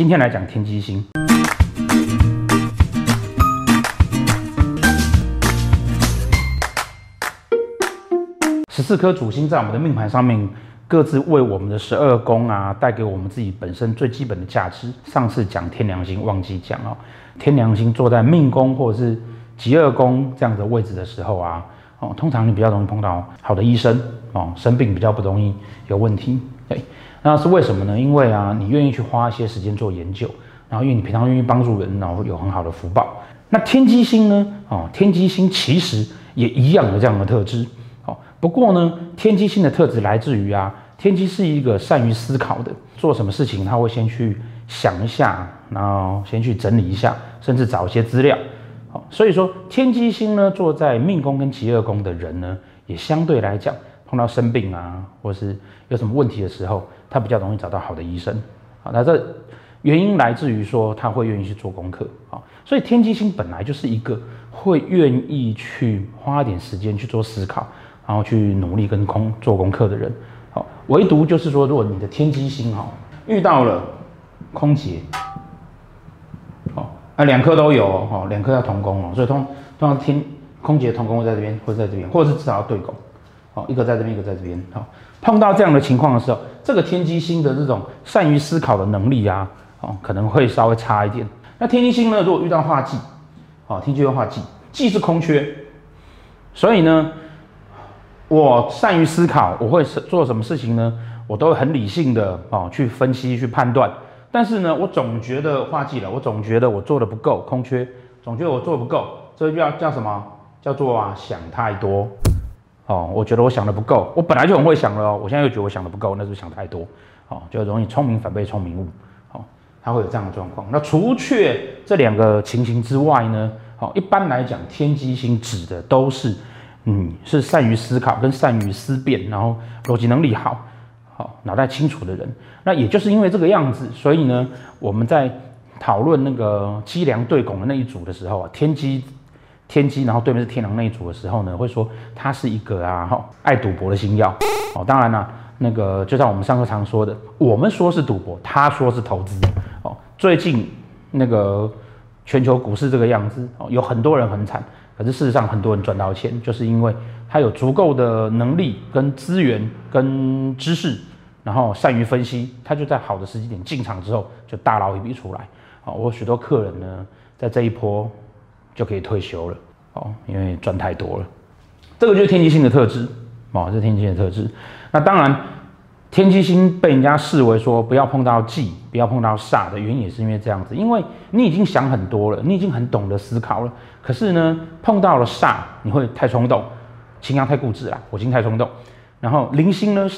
今天来讲天机星。十四颗主星在我们的命盘上面，各自为我们的十二宫啊，带给我们自己本身最基本的价值。上次讲天梁星，忘记讲哦，天梁星坐在命宫或者是极二宫这样的位置的时候啊，哦，通常你比较容易碰到好的医生哦，生病比较不容易有问题。对，那是为什么呢？因为啊，你愿意去花一些时间做研究，然后因为你平常愿意帮助人，然后有很好的福报。那天机星呢？哦，天机星其实也一样的这样的特质。哦不过呢，天机星的特质来自于啊，天机是一个善于思考的，做什么事情他会先去想一下，然后先去整理一下，甚至找一些资料。好，所以说天机星呢，坐在命宫跟疾厄宫的人呢，也相对来讲，碰到生病啊，或是有什么问题的时候，他比较容易找到好的医生。好，那这原因来自于说他会愿意去做功课。好，所以天机星本来就是一个会愿意去花点时间去做思考。然后去努力跟空做功课的人，好，唯独就是说，如果你的天机星哈遇到了空劫，好，啊两颗都有哦，两颗要同工哦，所以通通常天空劫同工会在这边，或者在这边，或者是至少要对宫，一个在这边，一个在这边，好，碰到这样的情况的时候，这个天机星的这种善于思考的能力啊，哦，可能会稍微差一点。那天机星呢，如果遇到化忌，好，天机又化忌，忌是空缺，所以呢。我善于思考，我会做什么事情呢？我都会很理性的啊去分析、去判断。但是呢，我总觉得化忌了，我总觉得我做的不够，空缺，总觉得我做的不够，这叫叫什么？叫做啊想太多。哦，我觉得我想的不够，我本来就很会想了哦，我现在又觉得我想的不够，那是想太多。哦，就容易聪明反被聪明误。哦，它会有这样的状况。那除却这两个情形之外呢？好，一般来讲，天机星指的都是。嗯，是善于思考跟善于思辨，然后逻辑能力好，好脑袋清楚的人。那也就是因为这个样子，所以呢，我们在讨论那个机梁对拱的那一组的时候啊，天机天机，然后对面是天狼那一组的时候呢，会说他是一个啊，哈，爱赌博的星曜。哦，当然了，那个就像我们上课常说的，我们说是赌博，他说是投资。哦，最近那个全球股市这个样子，哦，有很多人很惨。可是事实上，很多人赚到钱，就是因为他有足够的能力、跟资源、跟知识，然后善于分析，他就在好的时机点进场之后，就大捞一笔出来。好，我许多客人呢，在这一波就可以退休了。哦，因为赚太多了。这个就是天机星的特质。哦，这是天机星的特质。那当然。天机星被人家视为说不要碰到忌，不要碰到煞的原因也是因为这样子，因为你已经想很多了，你已经很懂得思考了。可是呢，碰到了煞，你会太冲动，情阳太固执了，火星太冲动。然后铃星呢，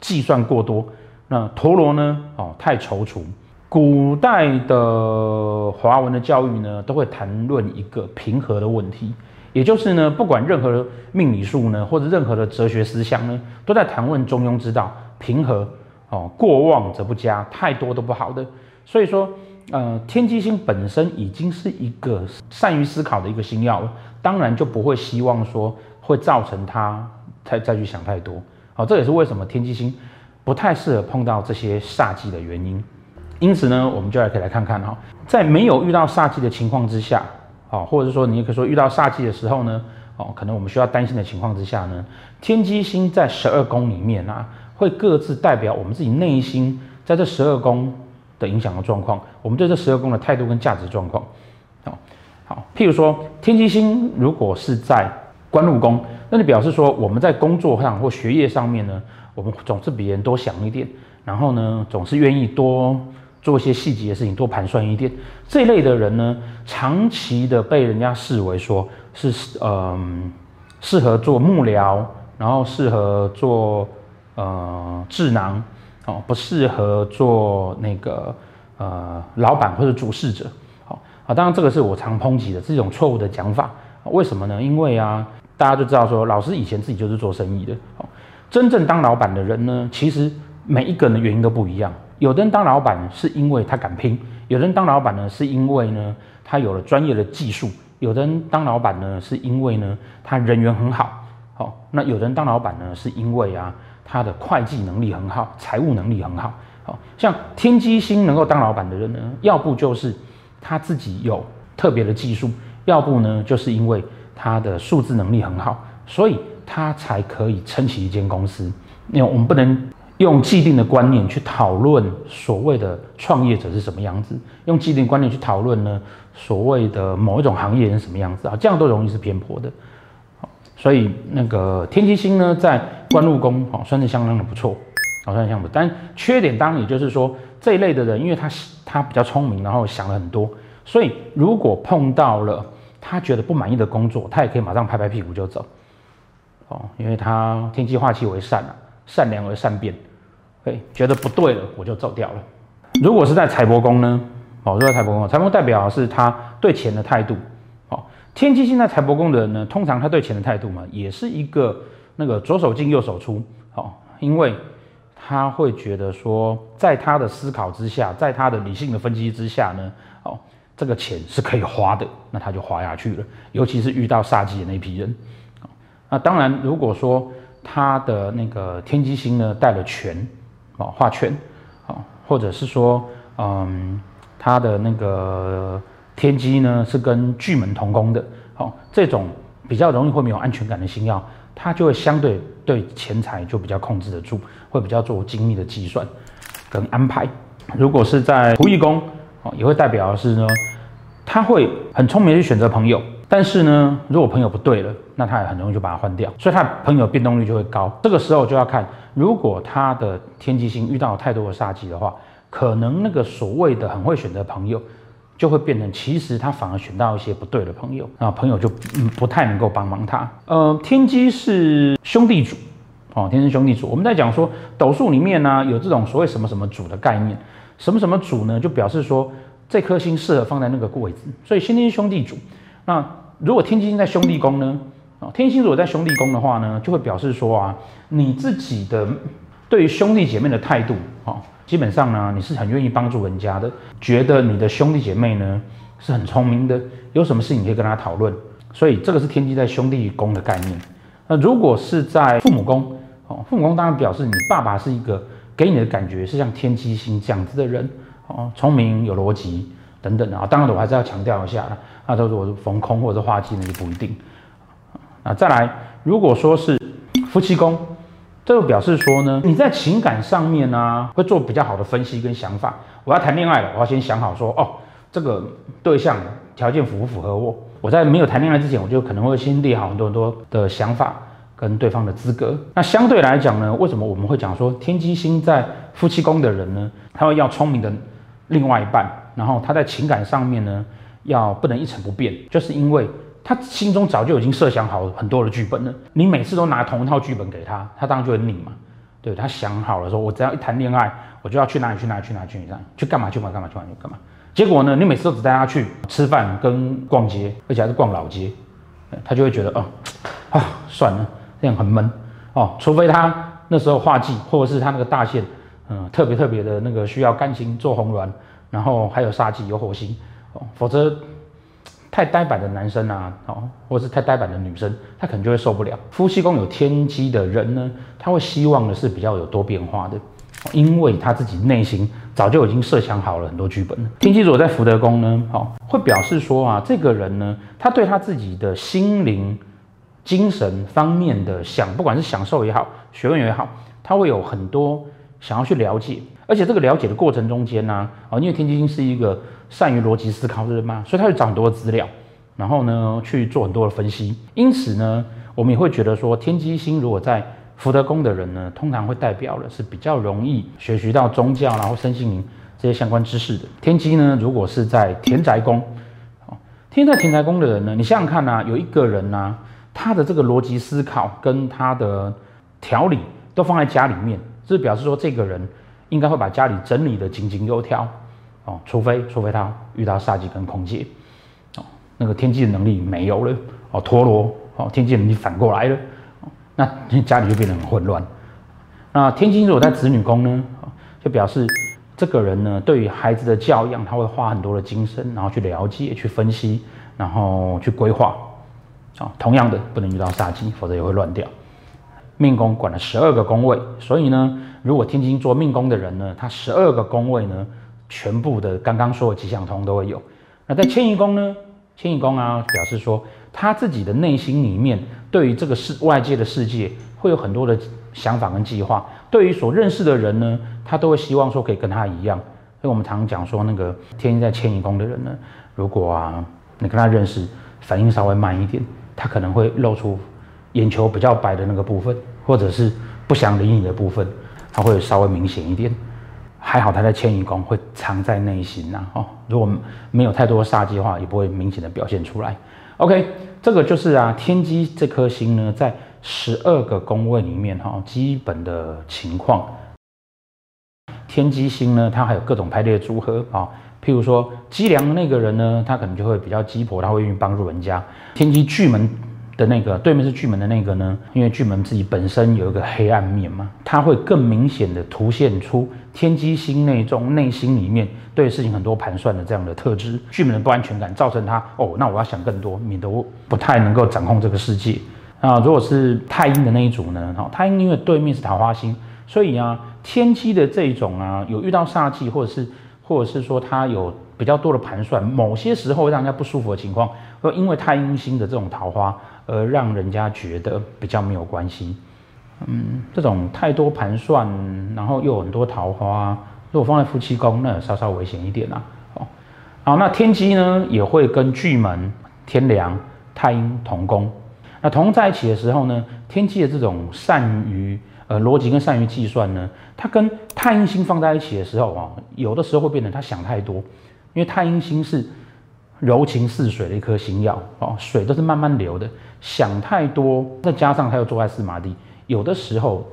计算过多，那陀螺呢，哦，太踌躇。古代的华文的教育呢，都会谈论一个平和的问题。也就是呢，不管任何的命理术呢，或者任何的哲学思想呢，都在谈论中庸之道，平和哦，过旺则不佳，太多都不好的。所以说，呃，天机星本身已经是一个善于思考的一个星曜了，当然就不会希望说会造成他再再去想太多。好，这也是为什么天机星不太适合碰到这些煞忌的原因。因此呢，我们就来可以来看看哈，在没有遇到煞忌的情况之下。哦，或者是说，你也可以说遇到煞忌的时候呢，哦，可能我们需要担心的情况之下呢，天机星在十二宫里面啊，会各自代表我们自己内心在这十二宫的影响的状况，我们对这十二宫的态度跟价值状况。哦，好，譬如说，天机星如果是在官禄宫，那就表示说我们在工作上或学业上面呢，我们总是比人多想一点，然后呢，总是愿意多。做一些细节的事情，多盘算一点。这类的人呢，长期的被人家视为说是嗯适合做幕僚，然后适合做呃智囊哦，不适合做那个呃老板或者主事者。好啊，当然这个是我常抨击的这种错误的讲法。为什么呢？因为啊，大家就知道说，老师以前自己就是做生意的。哦，真正当老板的人呢，其实每一个人的原因都不一样。有的人当老板是因为他敢拼，有的人当老板呢是因为呢他有了专业的技术，有的人当老板呢是因为呢他人缘很好，好、那有的人当老板呢是因为啊他的会计能力很好，财务能力很好，好像天机星能够当老板的人呢，要不就是他自己有特别的技术，要不呢就是因为他的数字能力很好，所以他才可以撑起一间公司。因为我们不能用既定的观念去讨论所谓的创业者是什么样子，用既定观念去讨论呢所谓的某一种行业是什么样子啊，这样都容易是偏颇的。所以那个天机星呢，在官禄宫哦，算是相当的不错，好算是相当不错。但缺点当然也就是说，这一类的人，因为他他比较聪明，然后想了很多，所以如果碰到了他觉得不满意的工作，他也可以马上拍拍屁股就走。哦，因为他天机化气为善啊，善良而善变，对，觉得不对了，我就走掉了。如果是在财帛宫呢？哦，如果在财帛宫，财帛宫代表是他对钱的态度。哦天机星在财帛宫的人呢，通常他对钱的态度嘛，也是一个那个左手进右手出，哦，因为他会觉得说，在他的思考之下，在他的理性的分析之下呢，哦，这个钱是可以花的，那他就花下去了。尤其是遇到煞忌的那批人，那当然，如果说他的那个天机星呢带了权，哦，画圈，哦，或者是说，嗯，他的那个。天机呢是跟巨门同宫的，好，这种比较容易会没有安全感的星曜，它就会相对对钱财就比较控制得住，会比较做精密的计算跟安排。如果是在仆役宫，哦，也会代表是呢，他会很聪明的去选择朋友，但是呢，如果朋友不对了，那他也很容易就把它换掉，所以他朋友变动率就会高。这个时候就要看，如果他的天机星遇到太多的煞机的话，可能那个所谓的很会选择朋友。就会变成，其实他反而选到一些不对的朋友，啊，朋友就不太能够帮忙他。呃，天机是兄弟主，哦，天生兄弟主。我们在讲说斗数里面呢，有这种所谓什么什么主的概念，什么什么主呢，就表示说这颗星适合放在那个位置。所以先天兄弟主。那如果天机星在兄弟宫呢，啊，天星如果在兄弟宫的话呢，就会表示说啊，你自己的对于兄弟姐妹的态度，啊。基本上呢，你是很愿意帮助人家的，觉得你的兄弟姐妹呢是很聪明的，有什么事情可以跟他讨论，所以这个是天机在兄弟宫的概念。那如果是在父母宫，哦，父母宫当然表示你爸爸是一个给你的感觉是像天机星这样子的人，哦，聪明有逻辑等等啊。当然我还是要强调一下了，那如果是逢空或者是化忌呢就不一定。啊，再来，如果说是夫妻宫。这就表示说呢，你在情感上面呢、啊，会做比较好的分析跟想法。我要谈恋爱了，我要先想好说，哦，这个对象条件符不符合我？我在没有谈恋爱之前，我就可能会先列好很多很多的想法跟对方的资格。那相对来讲呢，为什么我们会讲说天机星在夫妻宫的人呢，他会要聪明的另外一半，然后他在情感上面呢，要不能一成不变，就是因为。他心中早就已经设想好很多的剧本了，你每次都拿同一套剧本给他，他当然就会腻嘛。对，他想好了说，我只要一谈恋爱，我就要去哪里去哪里去哪里去哪里去干嘛去嘛干嘛去干嘛去干嘛。结果呢，你每次都只带他去吃饭跟逛街，而且还是逛老街，他就会觉得哦，啊算了，这样很闷哦。除非他那时候画技，或者是他那个大线，嗯，特别特别的那个需要甘心做红鸾，然后还有煞忌有火星哦，否则。太呆板的男生啊，哦，或者是太呆板的女生，他可能就会受不了。夫妻宫有天机的人呢，他会希望的是比较有多变化的，因为他自己内心早就已经设想好了很多剧本。天机座在福德宫呢，哦，会表示说啊，这个人呢，他对他自己的心灵、精神方面的享，不管是享受也好，学问也好，他会有很多想要去了解，而且这个了解的过程中间呢，啊，因为天机星是一个。善于逻辑思考的人嘛，所以他会找很多的资料，然后呢去做很多的分析。因此呢，我们也会觉得说，天机星如果在福德宫的人呢，通常会代表的是比较容易学习到宗教，然后身心灵这些相关知识的。天机呢，如果是在田宅宫，哦，天在田宅宫的人呢，你想想看呐，有一个人呢，他的这个逻辑思考跟他的条理都放在家里面，这表示说这个人应该会把家里整理得井井有条。哦，除非除非他遇到煞忌跟空劫，哦，那个天机的能力没有了，哦，陀螺，哦，天机能力反过来了，那家里就变得很混乱。那天机如果在子女宫呢，就表示这个人呢，对于孩子的教养，他会花很多的精神，然后去了解、去分析，然后去规划。啊，同样的，不能遇到煞忌，否则也会乱掉。命宫管了十二个宫位，所以呢。如果天津做命宫的人呢，他十二个宫位呢，全部的刚刚说的吉祥通都会有。那在迁移宫呢，迁移宫啊，表示说他自己的内心里面对于这个世外界的世界会有很多的想法跟计划。对于所认识的人呢，他都会希望说可以跟他一样。所以我们常讲说，那个天津在迁移宫的人呢，如果啊你跟他认识，反应稍微慢一点，他可能会露出眼球比较白的那个部分，或者是不想理你的部分，他会稍微明显一点。还好他在迁移宫会藏在内心呐，哦，如果没有太多煞气的话，也不会明显的表现出来。OK，这个就是啊天机这颗星呢，在十二个宫位里面哈，基本的情况。天机星呢，它还有各种排列组合啊，譬如说机梁那个人呢，他可能就会比较鸡婆，他会愿意帮助人家。天机巨门的那个对面是巨门的那个呢，因为巨门自己本身有一个黑暗面嘛，它会更明显的凸现出天机星那种内心里面对事情很多盘算的这样的特质。巨门的不安全感造成他哦，那我要想更多，免得我不太能够掌控这个世界。啊，如果是太阴的那一组呢，哈，太阴因为对面是桃花星。所以啊，天机的这种啊，有遇到煞气，或者是，或者是说他有比较多的盘算，某些时候让人家不舒服的情况，会因为太阴星的这种桃花，而让人家觉得比较没有关系。嗯，这种太多盘算，然后又很多桃花，如果放在夫妻宫，那稍稍危险一点啊。哦，好，那天机呢，也会跟巨门、天梁、太阴同宫。那同在一起的时候呢，天机的这种善于呃，逻辑跟善于计算呢，它跟太阴星放在一起的时候啊，有的时候会变成他想太多，因为太阴星是柔情似水的一颗星曜哦，水都是慢慢流的，想太多，再加上他又坐在四马地，有的时候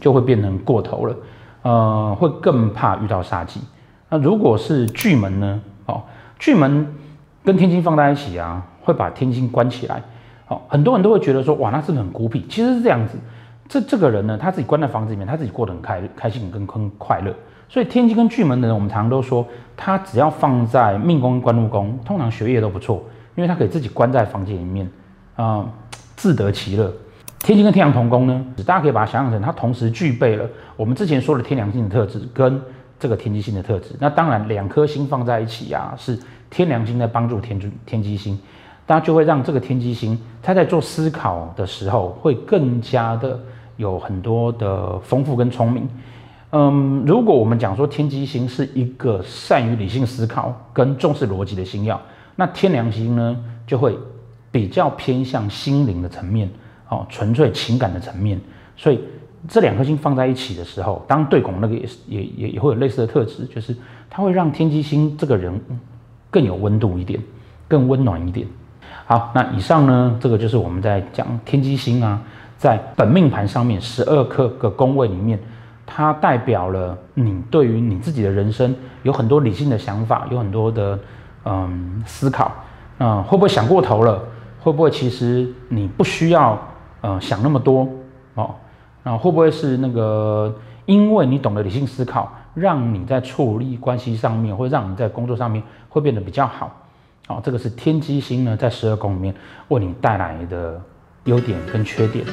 就会变成过头了，呃，会更怕遇到煞气。那如果是巨门呢？哦，巨门跟天星放在一起啊，会把天星关起来。哦，很多人都会觉得说，哇，那是不是很孤僻？其实是这样子。这这个人呢，他自己关在房子里面，他自己过得很开开心，跟很快乐。所以天机跟巨门的人，我们常常都说，他只要放在命宫、官禄宫，通常学业都不错，因为他可以自己关在房间里面，啊、自得其乐。天机跟天梁同宫呢，大家可以把它想象成，它同时具备了我们之前说的天梁星的特质跟这个天机星的特质。那当然，两颗星放在一起啊，是天梁星在帮助天天机星，大家就会让这个天机星他在做思考的时候会更加的。有很多的丰富跟聪明，嗯，如果我们讲说天机星是一个善于理性思考跟重视逻辑的星曜，那天梁星呢就会比较偏向心灵的层面，哦，纯粹情感的层面。所以这两颗星放在一起的时候，当对拱那个也也也也会有类似的特质，就是它会让天机星这个人更有温度一点，更温暖一点。好，那以上呢，这个就是我们在讲天机星啊。在本命盘上面，十二颗个宫位里面，它代表了你对于你自己的人生有很多理性的想法，有很多的嗯思考。嗯，会不会想过头了？会不会其实你不需要呃想那么多哦？那会不会是那个因为你懂得理性思考，让你在处理关系上面，或让你在工作上面会变得比较好？哦，这个是天机星呢，在十二宫里面为你带来的优点跟缺点。